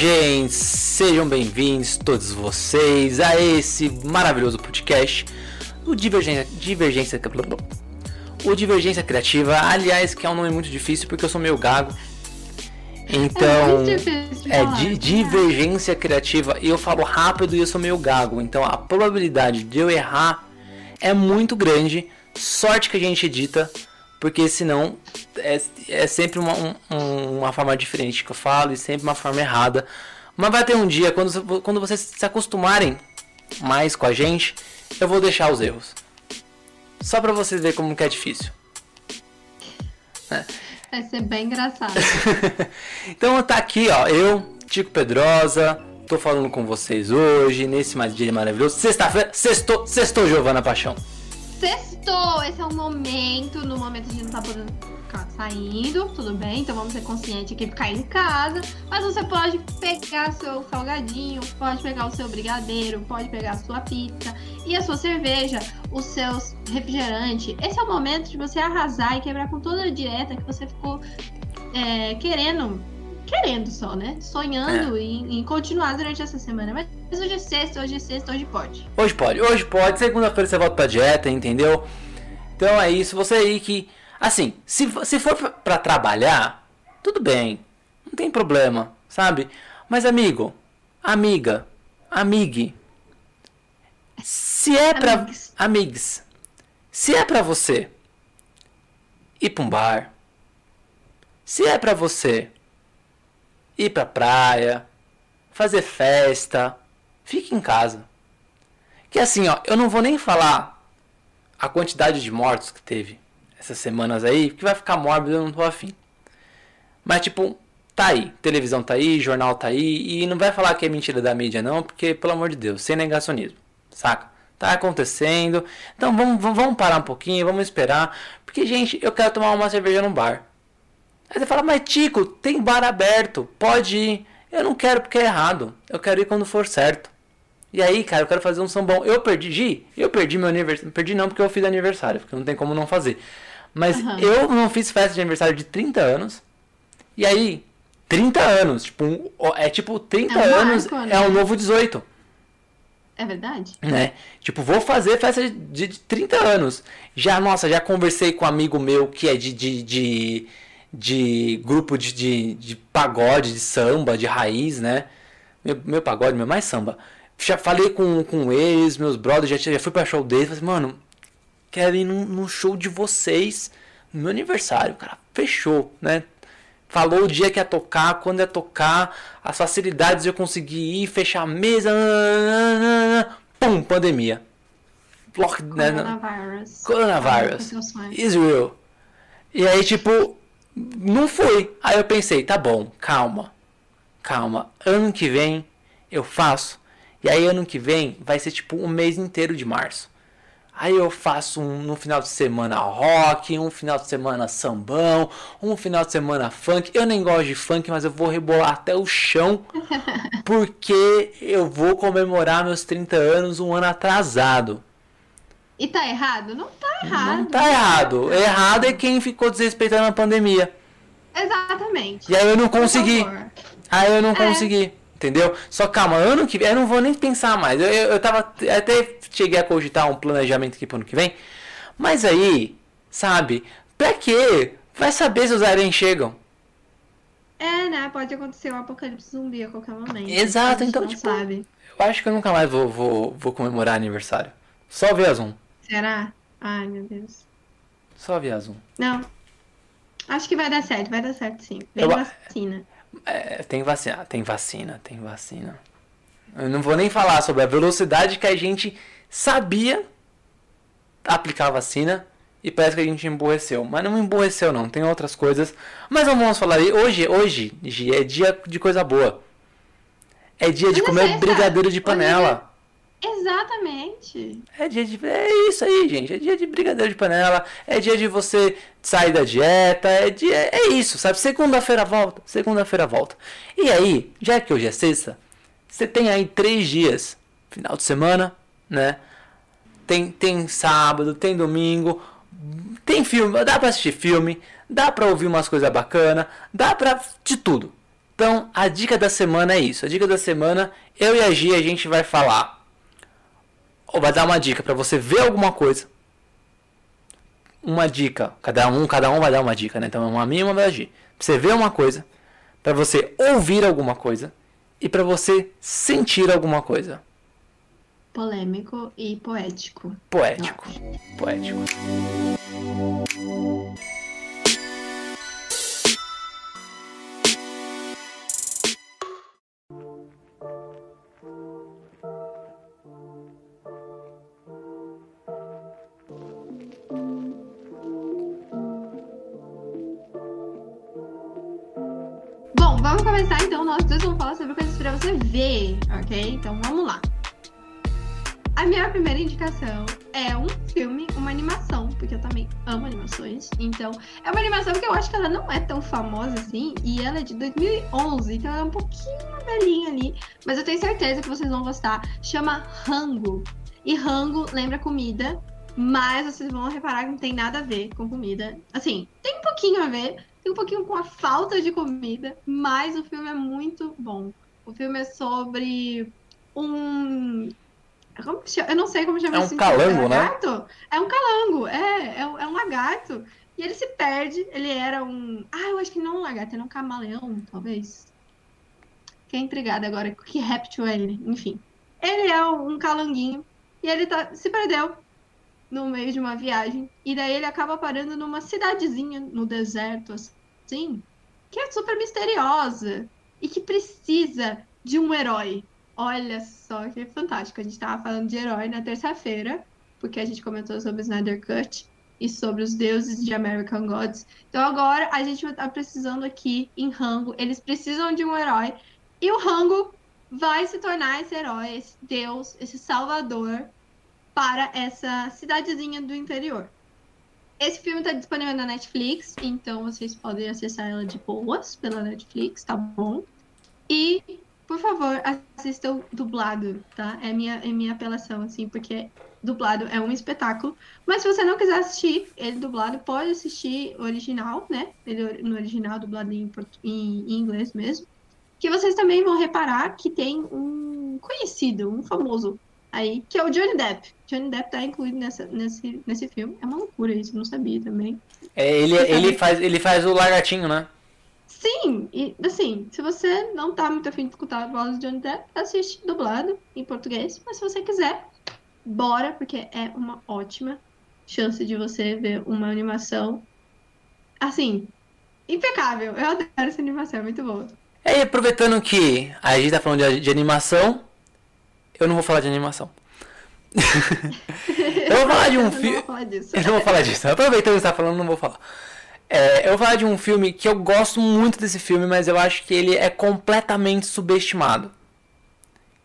gente! Sejam bem-vindos todos vocês a esse maravilhoso podcast, o Divergência, Divergência, o Divergência Criativa. Aliás, que é um nome muito difícil porque eu sou meio gago. Então, é, é di Divergência Criativa. E eu falo rápido e eu sou meio gago. Então, a probabilidade de eu errar é muito grande. Sorte que a gente edita porque senão é, é sempre uma, um, uma forma diferente que eu falo e sempre uma forma errada. Mas vai ter um dia, quando, quando vocês se acostumarem mais com a gente, eu vou deixar os erros. Só pra vocês verem como que é difícil. É. Vai ser bem engraçado. então tá aqui, ó, eu, Tico Pedrosa, tô falando com vocês hoje, nesse mais dia maravilhoso. Sexta-feira, sextou, sextou Giovana Paixão. Sextou! Esse é o momento. No momento a gente não tá podendo ficar saindo, tudo bem? Então vamos ser conscientes aqui ficar em casa. Mas você pode pegar seu salgadinho, pode pegar o seu brigadeiro, pode pegar a sua pizza e a sua cerveja, os seus refrigerantes. Esse é o momento de você arrasar e quebrar com toda a dieta que você ficou é, querendo querendo só, né? Sonhando é. em, em, continuar durante essa semana. Mas hoje é sexta, hoje é sexta, hoje pode. Hoje pode, hoje pode. Segunda-feira você volta pra dieta, entendeu? Então é isso. Você aí que. Assim, se, se for pra, pra trabalhar, tudo bem. Não tem problema, sabe? Mas amigo, amiga, amigue. Se é pra. Amigos. Se é pra você ir pra um bar. Se é pra você ir pra praia, fazer festa, fique em casa. Que assim, ó, eu não vou nem falar a quantidade de mortos que teve essas semanas aí, que vai ficar mórbido, eu não tô afim. Mas tipo, tá aí, televisão tá aí, jornal tá aí, e não vai falar que é mentira da mídia não, porque pelo amor de Deus, sem negacionismo, saca? Tá acontecendo. Então vamos, vamos parar um pouquinho, vamos esperar, porque gente, eu quero tomar uma cerveja no bar. Aí você fala, mas Tico, tem bar aberto, pode ir. Eu não quero porque é errado. Eu quero ir quando for certo. E aí, cara, eu quero fazer um sambão. Eu perdi, Gi, eu perdi meu aniversário. Perdi não porque eu fiz aniversário, porque não tem como não fazer. Mas uhum. eu não fiz festa de aniversário de 30 anos. E aí, 30 anos, tipo, um, é tipo 30 é um anos marco, né? é o novo 18. É verdade? Né? Tipo, vou fazer festa de, de 30 anos. Já, nossa, já conversei com um amigo meu que é de, de, de de grupo de, de, de, pagode, de samba, de raiz, né? Meu, meu pagode, meu mais samba. Já falei com, com eles, meus brothers, já, já fui pra show deles. Falei, mano, quero ir num, num show de vocês no meu aniversário. O cara fechou, né? Falou o dia que ia tocar, quando ia tocar, as facilidades de eu conseguir ir, fechar a mesa. Pum, pandemia. Lock, né? Coronavirus. Coronavirus. Israel. E aí, tipo, não foi. Aí eu pensei, tá bom, calma, calma. Ano que vem eu faço. E aí ano que vem vai ser tipo um mês inteiro de março. Aí eu faço um no final de semana rock, um final de semana sambão, um final de semana funk. Eu nem gosto de funk, mas eu vou rebolar até o chão. Porque eu vou comemorar meus 30 anos um ano atrasado. E tá errado? Não tá errado. Não tá errado. Errado é quem ficou desrespeitando a pandemia. Exatamente. E aí eu não consegui. Aí eu não é. consegui. Entendeu? Só calma, ano que vem, eu não vou nem pensar mais. Eu, eu, eu tava. Até cheguei a cogitar um planejamento aqui pro ano que vem. Mas aí, sabe? Pra quê? Vai saber se os aliens chegam. É, né? Pode acontecer um apocalipse zumbi a qualquer momento. Exato, então, tipo. Sabe. Eu acho que eu nunca mais vou, vou, vou comemorar aniversário. Só ver as um. Será? Ai, meu Deus. Só via Zoom. Não. Acho que vai dar certo, vai dar certo sim. Vem Eu, vacina. É, tem vacina, tem vacina, tem vacina. Eu não vou nem falar sobre a velocidade que a gente sabia aplicar a vacina e parece que a gente emborreceu. Mas não emborreceu não, tem outras coisas. Mas não vamos falar aí. Hoje, hoje, é dia de coisa boa. É dia de comer brigadeiro de panela. Exatamente. É dia de. É isso aí, gente. É dia de brigadeiro de panela. É dia de você sair da dieta. É dia. É isso, sabe? Segunda-feira volta. Segunda-feira volta. E aí, já que hoje é sexta, você tem aí três dias. Final de semana, né? Tem, tem sábado, tem domingo. Tem filme. Dá pra assistir filme. Dá pra ouvir umas coisas bacanas. Dá pra. De tudo. Então, a dica da semana é isso. A dica da semana, eu e a Gia, a gente vai falar. Ou vai dar uma dica para você ver alguma coisa. Uma dica. Cada um, cada um vai dar uma dica, né? Então, uma minha e uma da. Pra você ver uma coisa. para você ouvir alguma coisa. E para você sentir alguma coisa. Polêmico e poético. Poético. Poético. Começar então. Nós dois vamos falar sobre coisas pra você ver, ok? Então vamos lá. A minha primeira indicação é um filme, uma animação, porque eu também amo animações. Então, é uma animação que eu acho que ela não é tão famosa assim, e ela é de 2011, então ela é um pouquinho velhinha ali, mas eu tenho certeza que vocês vão gostar. Chama Rango. E Rango lembra comida, mas vocês vão reparar que não tem nada a ver com comida. Assim, tem um pouquinho a ver, tem um pouquinho com a falta de comida, mas o filme é muito bom. O filme é sobre um. Como que chama? Eu não sei como chama É um calango, é né? Lagarto? É um calango, é, é, um, é um lagarto. E ele se perde, ele era um. Ah, eu acho que não um lagarto, era um camaleão, talvez. Fiquei intrigada agora. Que réptil é ele? Enfim. Ele é um calanguinho. E ele tá, se perdeu no meio de uma viagem. E daí ele acaba parando numa cidadezinha no deserto, assim, que é super misteriosa e que precisa de um herói. Olha só que fantástico. A gente tava falando de herói na terça-feira, porque a gente comentou sobre Snyder Cut e sobre os deuses de American Gods. Então agora a gente vai estar precisando aqui em Rango. Eles precisam de um herói. E o Rango vai se tornar esse herói, esse deus, esse salvador para essa cidadezinha do interior. Esse filme está disponível na Netflix, então vocês podem acessar ela de boas pela Netflix, tá bom? E, por favor, assistam dublado, tá? É minha, é minha apelação, assim, porque dublado é um espetáculo. Mas se você não quiser assistir ele dublado, pode assistir original, né? Ele no original, dublado em, em, em inglês mesmo. Que vocês também vão reparar que tem um conhecido, um famoso aí, que é o Johnny Depp. Johnny Depp tá incluído nessa, nesse, nesse filme. É uma loucura isso, não sabia também. É, ele, ele, faz, ele faz o lagartinho, né? Sim, e assim, se você não tá muito afim de escutar a voz do Johnny Depp, assiste dublado em português. Mas se você quiser, bora, porque é uma ótima chance de você ver uma animação assim, impecável. Eu adoro essa animação, é muito boa. É, e aproveitando que a gente tá falando de, de animação, eu não vou falar de animação. eu vou falar de um filme. Eu não vou falar disso. Aproveitando que você tá falando, não vou falar. É, eu vou falar de um filme que eu gosto muito desse filme, mas eu acho que ele é completamente subestimado.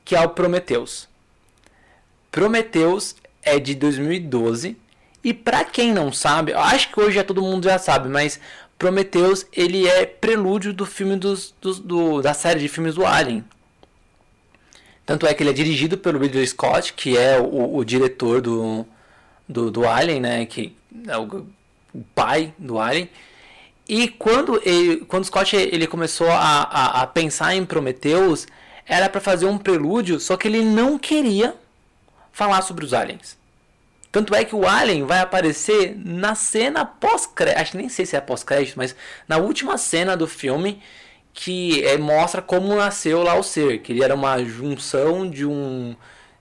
Que é o Prometheus. Prometheus é de 2012. E para quem não sabe, eu acho que hoje já todo mundo já sabe, mas Prometheus ele é prelúdio do filme dos, dos do, da série de filmes do Alien. Tanto é que ele é dirigido pelo Ridley Scott, que é o, o diretor do, do, do, Alien, né? Que é o, o, pai do Alien. E quando, ele, quando Scott ele começou a, a, a pensar em Prometheus, era para fazer um prelúdio, só que ele não queria falar sobre os aliens. Tanto é que o Alien vai aparecer na cena pós-crédito, acho que nem sei se é pós-crédito, mas na última cena do filme, que é, mostra como nasceu lá o ser, que ele era uma junção de um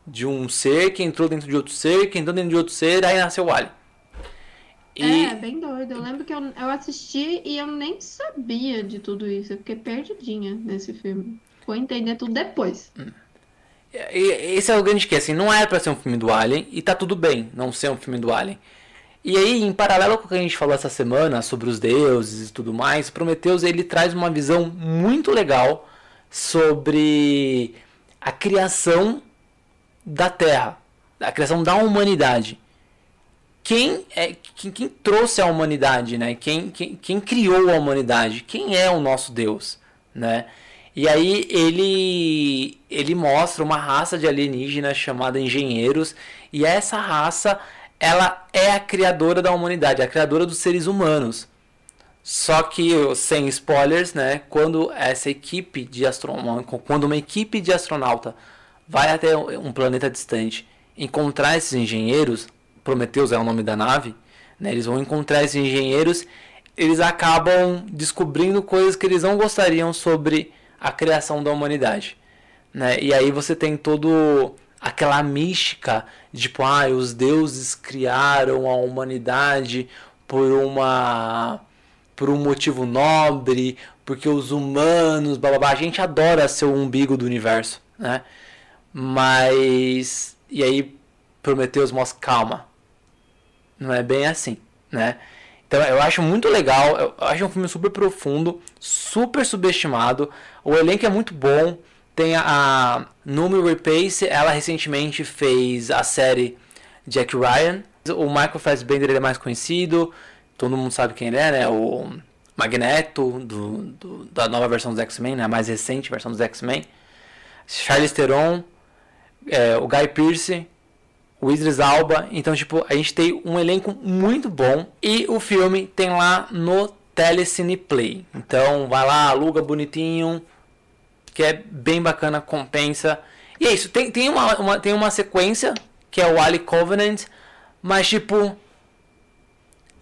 de um ser que entrou dentro de outro ser, que entrou dentro de outro ser, aí nasceu o Alien. E... É, bem doido. Eu lembro que eu, eu assisti e eu nem sabia de tudo isso. Eu fiquei perdidinha nesse filme. Vou entender tudo depois. Esse é o grande que, assim, não era pra ser um filme do Alien, e tá tudo bem não ser um filme do Alien. E aí, em paralelo com o que a gente falou essa semana sobre os deuses e tudo mais, Prometheus ele traz uma visão muito legal sobre a criação da Terra, a criação da humanidade. Quem é quem, quem trouxe a humanidade, né? Quem, quem, quem criou a humanidade? Quem é o nosso Deus, né? E aí ele ele mostra uma raça de alienígenas chamada engenheiros e essa raça ela é a criadora da humanidade, a criadora dos seres humanos. Só que, sem spoilers, né? Quando essa equipe de astronauta, quando uma equipe de astronauta vai até um planeta distante encontrar esses engenheiros, Prometheus é o nome da nave, né? Eles vão encontrar esses engenheiros, eles acabam descobrindo coisas que eles não gostariam sobre a criação da humanidade, né? E aí você tem todo aquela mística de tipo, ah, os deuses criaram a humanidade por uma por um motivo nobre, porque os humanos, blá. a gente adora ser o umbigo do universo, né? Mas e aí Prometheus mostra calma. Não é bem assim, né? Então eu acho muito legal, eu acho um filme super profundo, super subestimado. O elenco é muito bom. Tem a, a Numi Rapace, ela recentemente fez a série Jack Ryan. O Michael Fassbender ele é mais conhecido todo mundo sabe quem ele é, né? O Magneto do, do da nova versão dos X-Men, né? A mais recente versão dos X-Men. Charlize Theron, é, o Guy Pearce, o Idris Alba. Então, tipo, a gente tem um elenco muito bom e o filme tem lá no Telecine Play. Então, vai lá, aluga bonitinho, que é bem bacana, compensa. E é isso, tem, tem, uma, uma, tem uma sequência que é o Ali Covenant, mas tipo,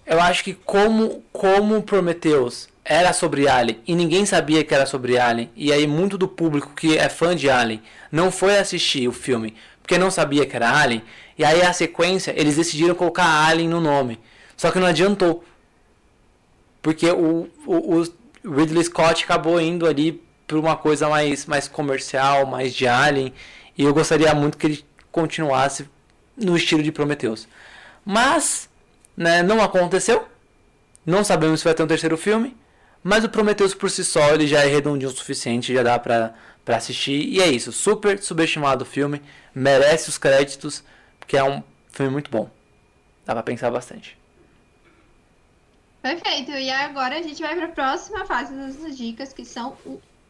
eu acho que como como Prometheus era sobre Alien e ninguém sabia que era sobre Alien e aí muito do público que é fã de Alien não foi assistir o filme porque não sabia que era Alien e aí a sequência eles decidiram colocar Alien no nome só que não adiantou porque o, o, o Ridley Scott acabou indo ali para uma coisa mais mais comercial mais de Alien e eu gostaria muito que ele continuasse no estilo de Prometheus mas né? Não aconteceu. Não sabemos se vai ter um terceiro filme. Mas o Prometheus por si só ele já é redondinho o suficiente, já dá pra, pra assistir. E é isso, super subestimado o filme, merece os créditos, porque é um filme muito bom. Dá pra pensar bastante. Perfeito, e agora a gente vai para a próxima fase das dicas, que são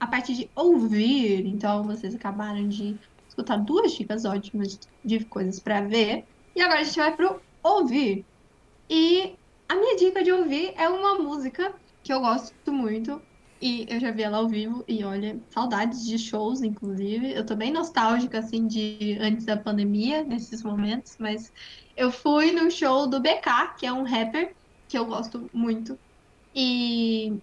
a parte de ouvir. Então, vocês acabaram de escutar duas dicas ótimas de coisas para ver. E agora a gente vai pro ouvir. E a minha dica de ouvir é uma música que eu gosto muito. E eu já vi ela ao vivo e olha, saudades de shows, inclusive. Eu tô bem nostálgica, assim, de antes da pandemia, nesses momentos, mas eu fui no show do BK, que é um rapper que eu gosto muito. E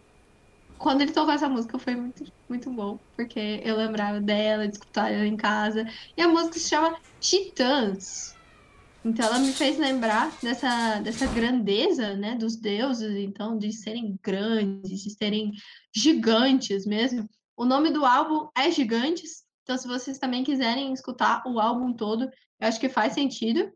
quando ele tocou essa música foi muito, muito bom, porque eu lembrava dela, de escutar ela em casa. E a música se chama Titãs. Então ela me fez lembrar dessa, dessa grandeza, né, dos deuses, então, de serem grandes, de serem gigantes mesmo. O nome do álbum é Gigantes, então se vocês também quiserem escutar o álbum todo, eu acho que faz sentido.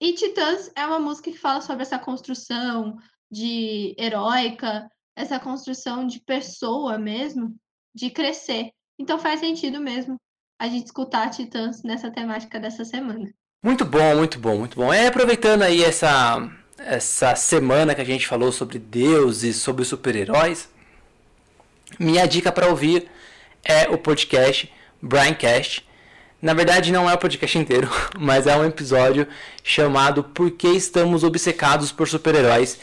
E Titãs é uma música que fala sobre essa construção de heróica, essa construção de pessoa mesmo, de crescer. Então faz sentido mesmo a gente escutar Titãs nessa temática dessa semana. Muito bom, muito bom, muito bom. É aproveitando aí essa essa semana que a gente falou sobre deuses, sobre super-heróis, minha dica para ouvir é o podcast Braincast. Na verdade, não é o podcast inteiro, mas é um episódio chamado Por que estamos obcecados por super-heróis.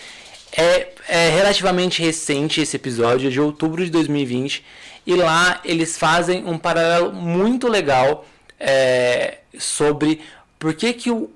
É, é, relativamente recente esse episódio, é de outubro de 2020, e lá eles fazem um paralelo muito legal é, sobre por que, que o,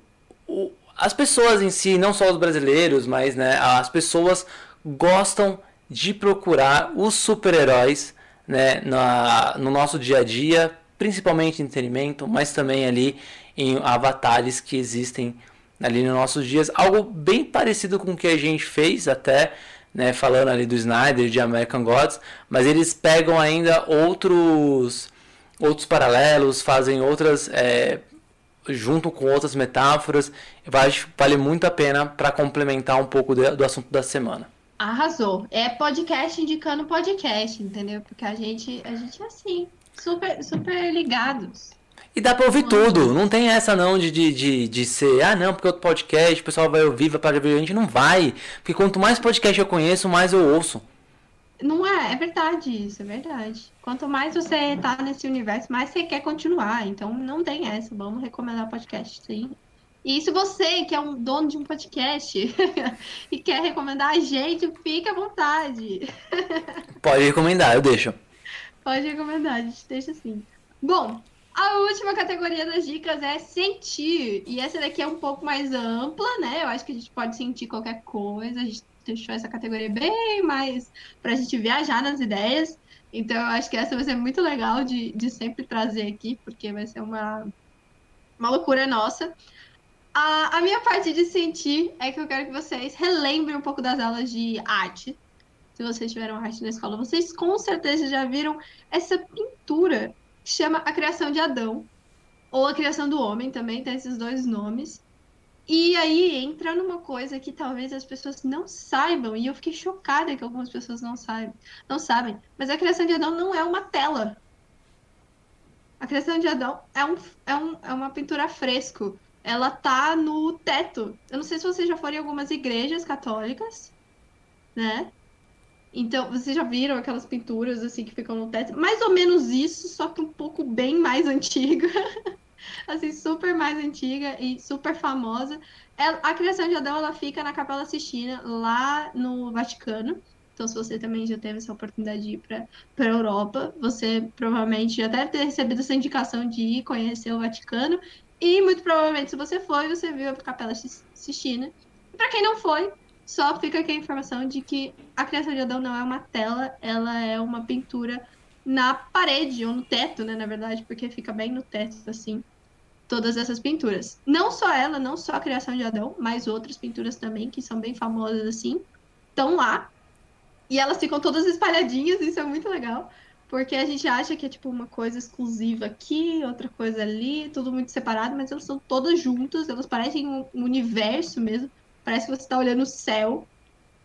o, as pessoas em si, não só os brasileiros, mas né, as pessoas gostam de procurar os super-heróis né, na, no nosso dia a dia, principalmente em entretenimento, mas também ali em avatares que existem ali nos nossos dias. Algo bem parecido com o que a gente fez até, né, falando ali do Snyder, de American Gods, mas eles pegam ainda outros outros paralelos, fazem outras é, junto com outras metáforas, vale, muito a pena para complementar um pouco do assunto da semana. Arrasou. É podcast indicando podcast, entendeu? Porque a gente, a gente é assim, super, super ligados. E dá pra ouvir tudo. Não tem essa não de, de, de, de ser, ah não, porque outro podcast, o pessoal vai ouvir, vai para ver. A gente não vai. Porque quanto mais podcast eu conheço, mais eu ouço. Não é, é verdade isso, é verdade. Quanto mais você tá nesse universo, mais você quer continuar. Então não tem essa. Vamos recomendar podcast, sim. E se você, que é um dono de um podcast e quer recomendar a gente, fique à vontade. Pode recomendar, eu deixo. Pode recomendar, a gente deixa assim. Bom, a última categoria das dicas é sentir. E essa daqui é um pouco mais ampla, né? Eu acho que a gente pode sentir qualquer coisa. A gente deixou essa categoria bem mais pra gente viajar nas ideias. Então eu acho que essa vai ser muito legal de, de sempre trazer aqui, porque vai ser uma, uma loucura nossa. A, a minha parte de sentir é que eu quero que vocês relembrem um pouco das aulas de arte. Se vocês tiveram arte na escola, vocês com certeza já viram essa pintura que chama A Criação de Adão. Ou A Criação do Homem também, tem esses dois nomes. E aí entra numa coisa que talvez as pessoas não saibam, e eu fiquei chocada que algumas pessoas não sabem, não sabem. Mas a criação de Adão não é uma tela. A criação de Adão é, um, é, um, é uma pintura fresco ela tá no teto. Eu não sei se vocês já foram em algumas igrejas católicas, né? Então, vocês já viram aquelas pinturas assim que ficam no teto? Mais ou menos isso, só que um pouco bem mais antiga. assim, super mais antiga e super famosa. Ela, a criação de Adão ela fica na Capela Sistina, lá no Vaticano. Então, se você também já teve essa oportunidade de ir para a Europa, você provavelmente já deve ter recebido essa indicação de ir conhecer o Vaticano. E muito provavelmente, se você foi, você viu a Capela Sistina. Para quem não foi, só fica aqui a informação de que a criação de Adão não é uma tela, ela é uma pintura na parede, ou no teto, né, na verdade, porque fica bem no teto, assim, todas essas pinturas. Não só ela, não só a criação de Adão, mas outras pinturas também, que são bem famosas, assim, estão lá. E elas ficam todas espalhadinhas, isso é muito legal. Porque a gente acha que é tipo uma coisa exclusiva aqui, outra coisa ali, tudo muito separado, mas elas são todas juntas, elas parecem um universo mesmo. Parece que você está olhando o céu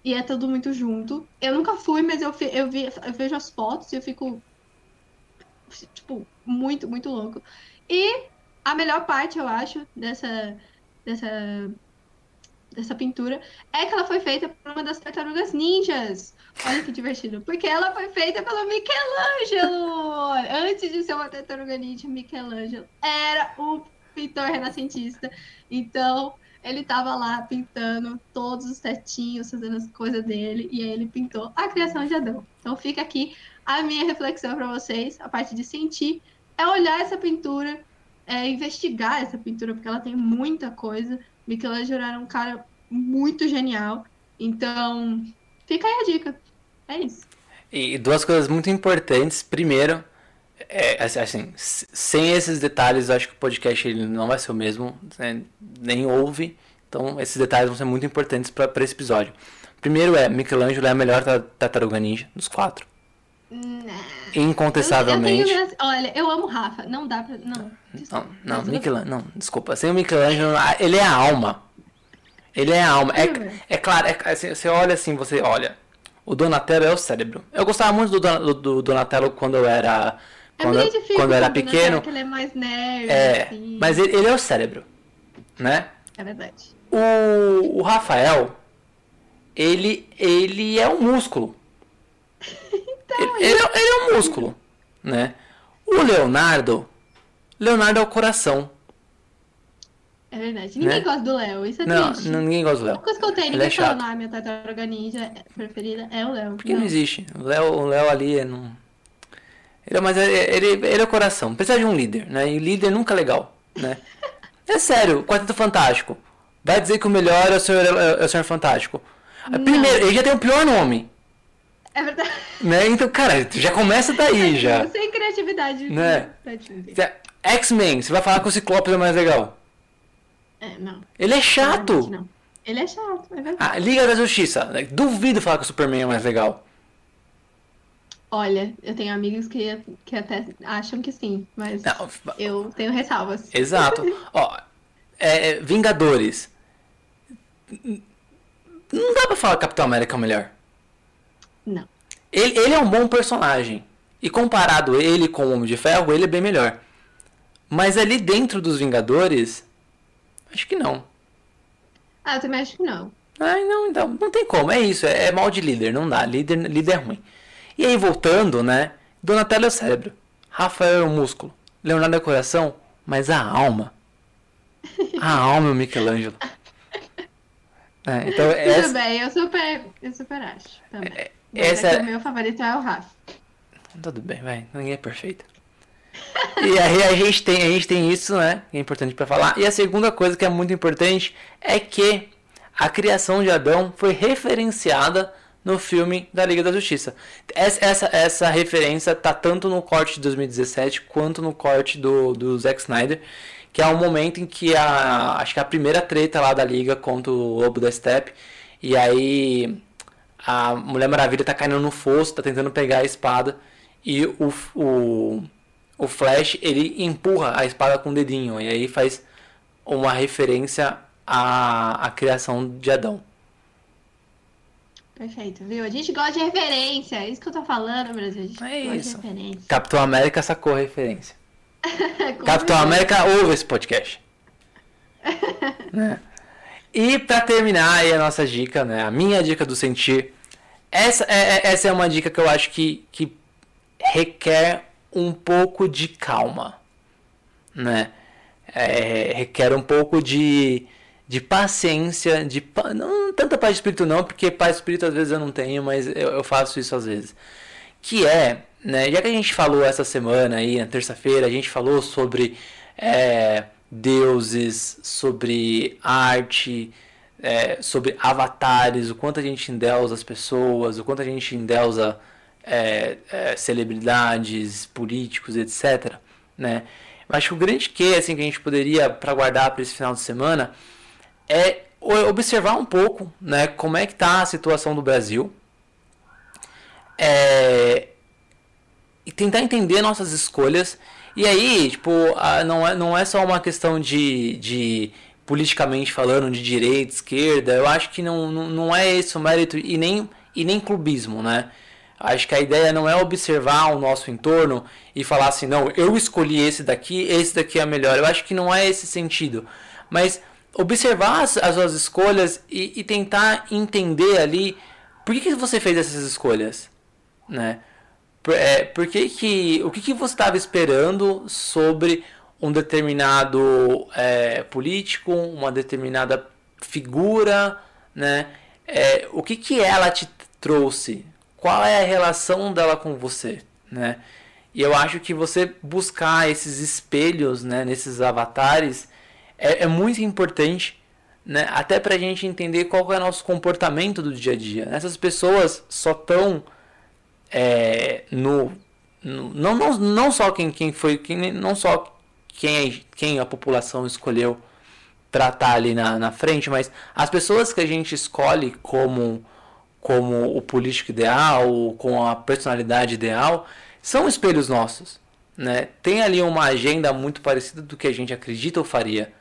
e é tudo muito junto. Eu nunca fui, mas eu, eu, vi, eu vejo as fotos e eu fico, tipo, muito, muito louco. E a melhor parte, eu acho, dessa, dessa, dessa pintura é que ela foi feita por uma das tartarugas ninjas. Olha que divertido. Porque ela foi feita pelo Michelangelo. Antes de ser uma tartaruga ninja, Michelangelo era o pintor renascentista. Então, ele estava lá pintando todos os tetinhos, fazendo as coisas dele, e aí ele pintou a criação de Adão. Então fica aqui a minha reflexão para vocês, a parte de sentir, é olhar essa pintura, é investigar essa pintura, porque ela tem muita coisa. Michelangelo era um cara muito genial. Então, fica aí a dica. É isso. E duas coisas muito importantes. Primeiro, é, assim, assim sem esses detalhes, eu acho que o podcast ele não vai ser o mesmo, né? nem ouve. Então, esses detalhes vão ser muito importantes para esse episódio. Primeiro é, Michelangelo é a melhor tartaruga ninja dos quatro. Não. Incontestavelmente. Eu, eu tenho, olha, eu amo Rafa. Não dá pra. Não, desculpa. não, não, Michelangelo, não, desculpa. Sem o Michelangelo, ele é a alma. Ele é a alma. É, é claro, é, assim, você olha assim, você olha. O Donatello é o cérebro. Eu gostava muito do, do, do Donatello quando eu era. É quando, eu, quando eu era pequeno. ele é mais nerd. É, assim. mas ele, ele, é o cérebro. Né? É verdade. O, o Rafael, ele, ele é um músculo. então, ele, ele, é, ele é um músculo. Né? O Leonardo. Leonardo é o coração. É verdade. Ninguém né? gosta do Léo, isso é não, triste. Não, ninguém gosta do Léo. Nunca escutei ninguém é falando, ah, minha tartaruga ninja preferida é o Léo. Porque não, não existe. O Léo, o Léo ali é não... Ele é, mais, ele, ele é o coração. Precisa de um líder, né? E líder nunca é legal, né? é sério, Quarteto Fantástico. Vai dizer que o melhor é o Senhor, é o senhor Fantástico. Não. Primeiro, ele já tem o pior nome. É verdade. Né? Então, cara, já começa daí, já. Sem criatividade. Né? X-Men, você vai falar que o Ciclope é mais legal. É, não. Ele é chato. Não. Ele é chato, é verdade. Ah, Liga da Justiça. Duvido falar que o Superman é mais legal. Olha, eu tenho amigos que, que até acham que sim, mas não, eu tenho ressalvas. Exato. Ó, é, é, Vingadores. Não dá pra falar que Capitão América é o melhor. Não. Ele, ele é um bom personagem. E comparado ele com o Homem de Ferro, ele é bem melhor. Mas ali dentro dos Vingadores, Acho que não. Ah, eu também acho que não. Ai, não, então, não tem como, é isso, é, é mal de líder, não dá, líder, líder é ruim. E aí, voltando, né, Donatello é o cérebro, Rafael é o músculo, Leonardo é o coração, mas a alma, Ah, meu Michelangelo. É, então, Tudo essa, bem, eu super, eu super acho também. É, essa é é- o meu favorito é o Rafa. Tudo bem, vai. Ninguém é perfeito. E aí a gente tem, a gente tem isso, né? Que é importante pra falar. E a segunda coisa que é muito importante é que a criação de Adão foi referenciada no filme da Liga da Justiça. Essa, essa, essa referência tá tanto no corte de 2017 quanto no corte do, do Zack Snyder, que é o momento em que a acho que é a primeira treta lá da Liga contra o Lobo da Steppe e aí a Mulher Maravilha tá caindo no fosso, tá tentando pegar a espada e o, o, o Flash ele empurra a espada com o dedinho e aí faz uma referência à, à criação de Adão. Perfeito, viu? A gente gosta de referência. É isso que eu tô falando, Brasil. A gente É gosta isso. de referência. Capitão América sacou a referência. Capitão certeza. América ouve esse podcast. Né? E pra terminar aí a nossa dica, né? A minha dica do sentir. Essa é, é- essa é uma dica que eu acho que, que requer um pouco de calma, né? É, requer um pouco de, de paciência, de pa- não tanta paz de espírito não, porque paz de espírito às vezes eu não tenho, mas eu, eu faço isso às vezes. Que é, né? Já que a gente falou essa semana aí na terça-feira, a gente falou sobre é, deuses, sobre arte, é, sobre avatares, o quanto a gente endeusa as pessoas, o quanto a gente endeusa é, é, celebridades, políticos, etc. Né? Acho que o grande que assim, que a gente poderia para guardar para esse final de semana é observar um pouco né, como é que está a situação do Brasil é, e tentar entender nossas escolhas. E aí, tipo, não, é, não é só uma questão de, de politicamente falando, de direita, esquerda. Eu acho que não, não, não é esse o mérito e nem, e nem clubismo, né? Acho que a ideia não é observar o nosso entorno e falar assim, não, eu escolhi esse daqui, esse daqui é melhor. Eu acho que não é esse sentido. Mas observar as, as suas escolhas e, e tentar entender ali por que, que você fez essas escolhas, né? Por, é, por que que, o que, que você estava esperando sobre um determinado é, político, uma determinada figura, né? É, o que, que ela te trouxe? Qual é a relação dela com você, né? E eu acho que você buscar esses espelhos, né, nesses avatares, é, é muito importante, né? Até pra gente entender qual é o nosso comportamento do dia a dia. Essas pessoas só estão é, no, no- não, não, não só quem, quem foi quem, não só quem, quem a população escolheu tratar ali na, na frente, mas as pessoas que a gente escolhe como como o político ideal, com a personalidade ideal, são espelhos nossos, né? Tem ali uma agenda muito parecida do que a gente acredita ou faria,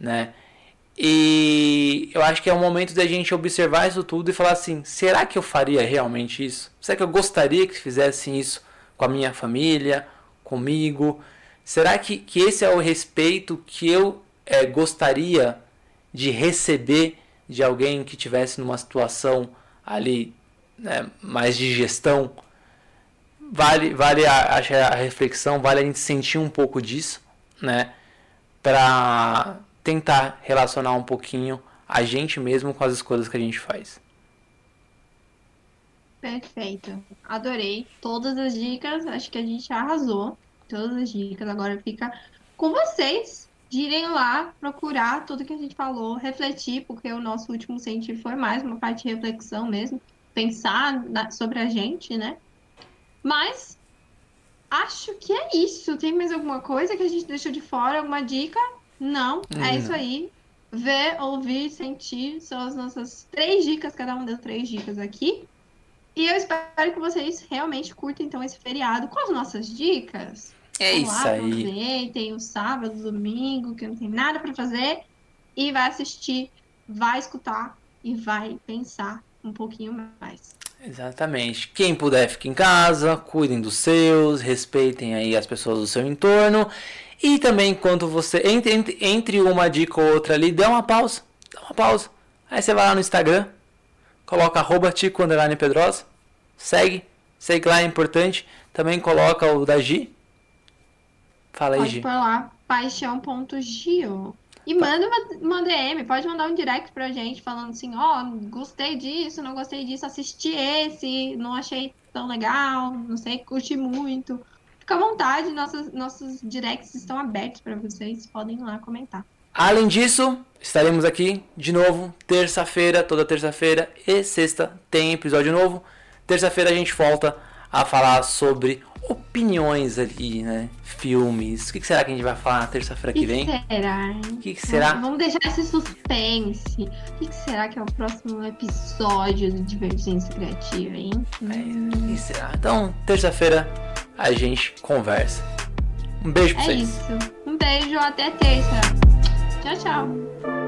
né? E eu acho que é o momento da gente observar isso tudo e falar assim: será que eu faria realmente isso? Será que eu gostaria que fizessem isso com a minha família, comigo? Será que, que esse é o respeito que eu eh, gostaria de receber de alguém que tivesse numa situação ali né, mais de gestão? Vale, vale a, acho a reflexão, vale a gente sentir um pouco disso, né? Pra tentar relacionar um pouquinho a gente mesmo com as escolhas que a gente faz. Perfeito. Adorei todas as dicas. Acho que a gente arrasou. Todas as dicas. Agora fica com vocês de irem lá procurar tudo que a gente falou, refletir, porque o nosso último sentir foi mais uma parte de reflexão mesmo, pensar na- sobre a gente, né? Mas acho que é isso. Tem mais alguma coisa que a gente deixou de fora? Alguma dica? Não. É Não. isso aí. Ver, ouvir, sentir são as nossas três dicas, cada uma das três dicas aqui. E eu espero que vocês realmente curtem então esse feriado com as nossas dicas. É Vão isso lá, aí. aproveitem o sábado, o domingo, que não tem nada pra fazer, e vai assistir, vai escutar e vai pensar um pouquinho mais. Exatamente. Quem puder fique em casa, cuidem dos seus, respeitem aí as pessoas do seu entorno. E também enquanto você entre, entre, uma dica ou outra ali, dê uma pausa. Dá uma pausa. Aí você vai lá no Instagram, coloca arroba Tico Pedrosa, segue, segue lá, é importante. Também coloca o da Gi. Fala aí, Pode Gi. pôr lá paixão.gio. E manda uma, uma DM, pode mandar um direct pra gente falando assim, ó, oh, gostei disso, não gostei disso, assisti esse, não achei tão legal, não sei, curti muito. Fica à vontade, nossos, nossos directs estão abertos para vocês, podem ir lá comentar. Além disso, estaremos aqui de novo terça-feira, toda terça-feira e sexta tem episódio novo. Terça-feira a gente volta a falar sobre opiniões ali, né? Filmes. O que, será que a gente vai falar terça-feira que, que vem? Será? O que, que, será? Vamos deixar esse suspense. O que, que, será que é o próximo episódio do Divergência Criativa, hein? É, o que será? Então, terça-feira a gente conversa. Um beijo pra é vocês. É isso. Um beijo, até terça. Tchau, tchau.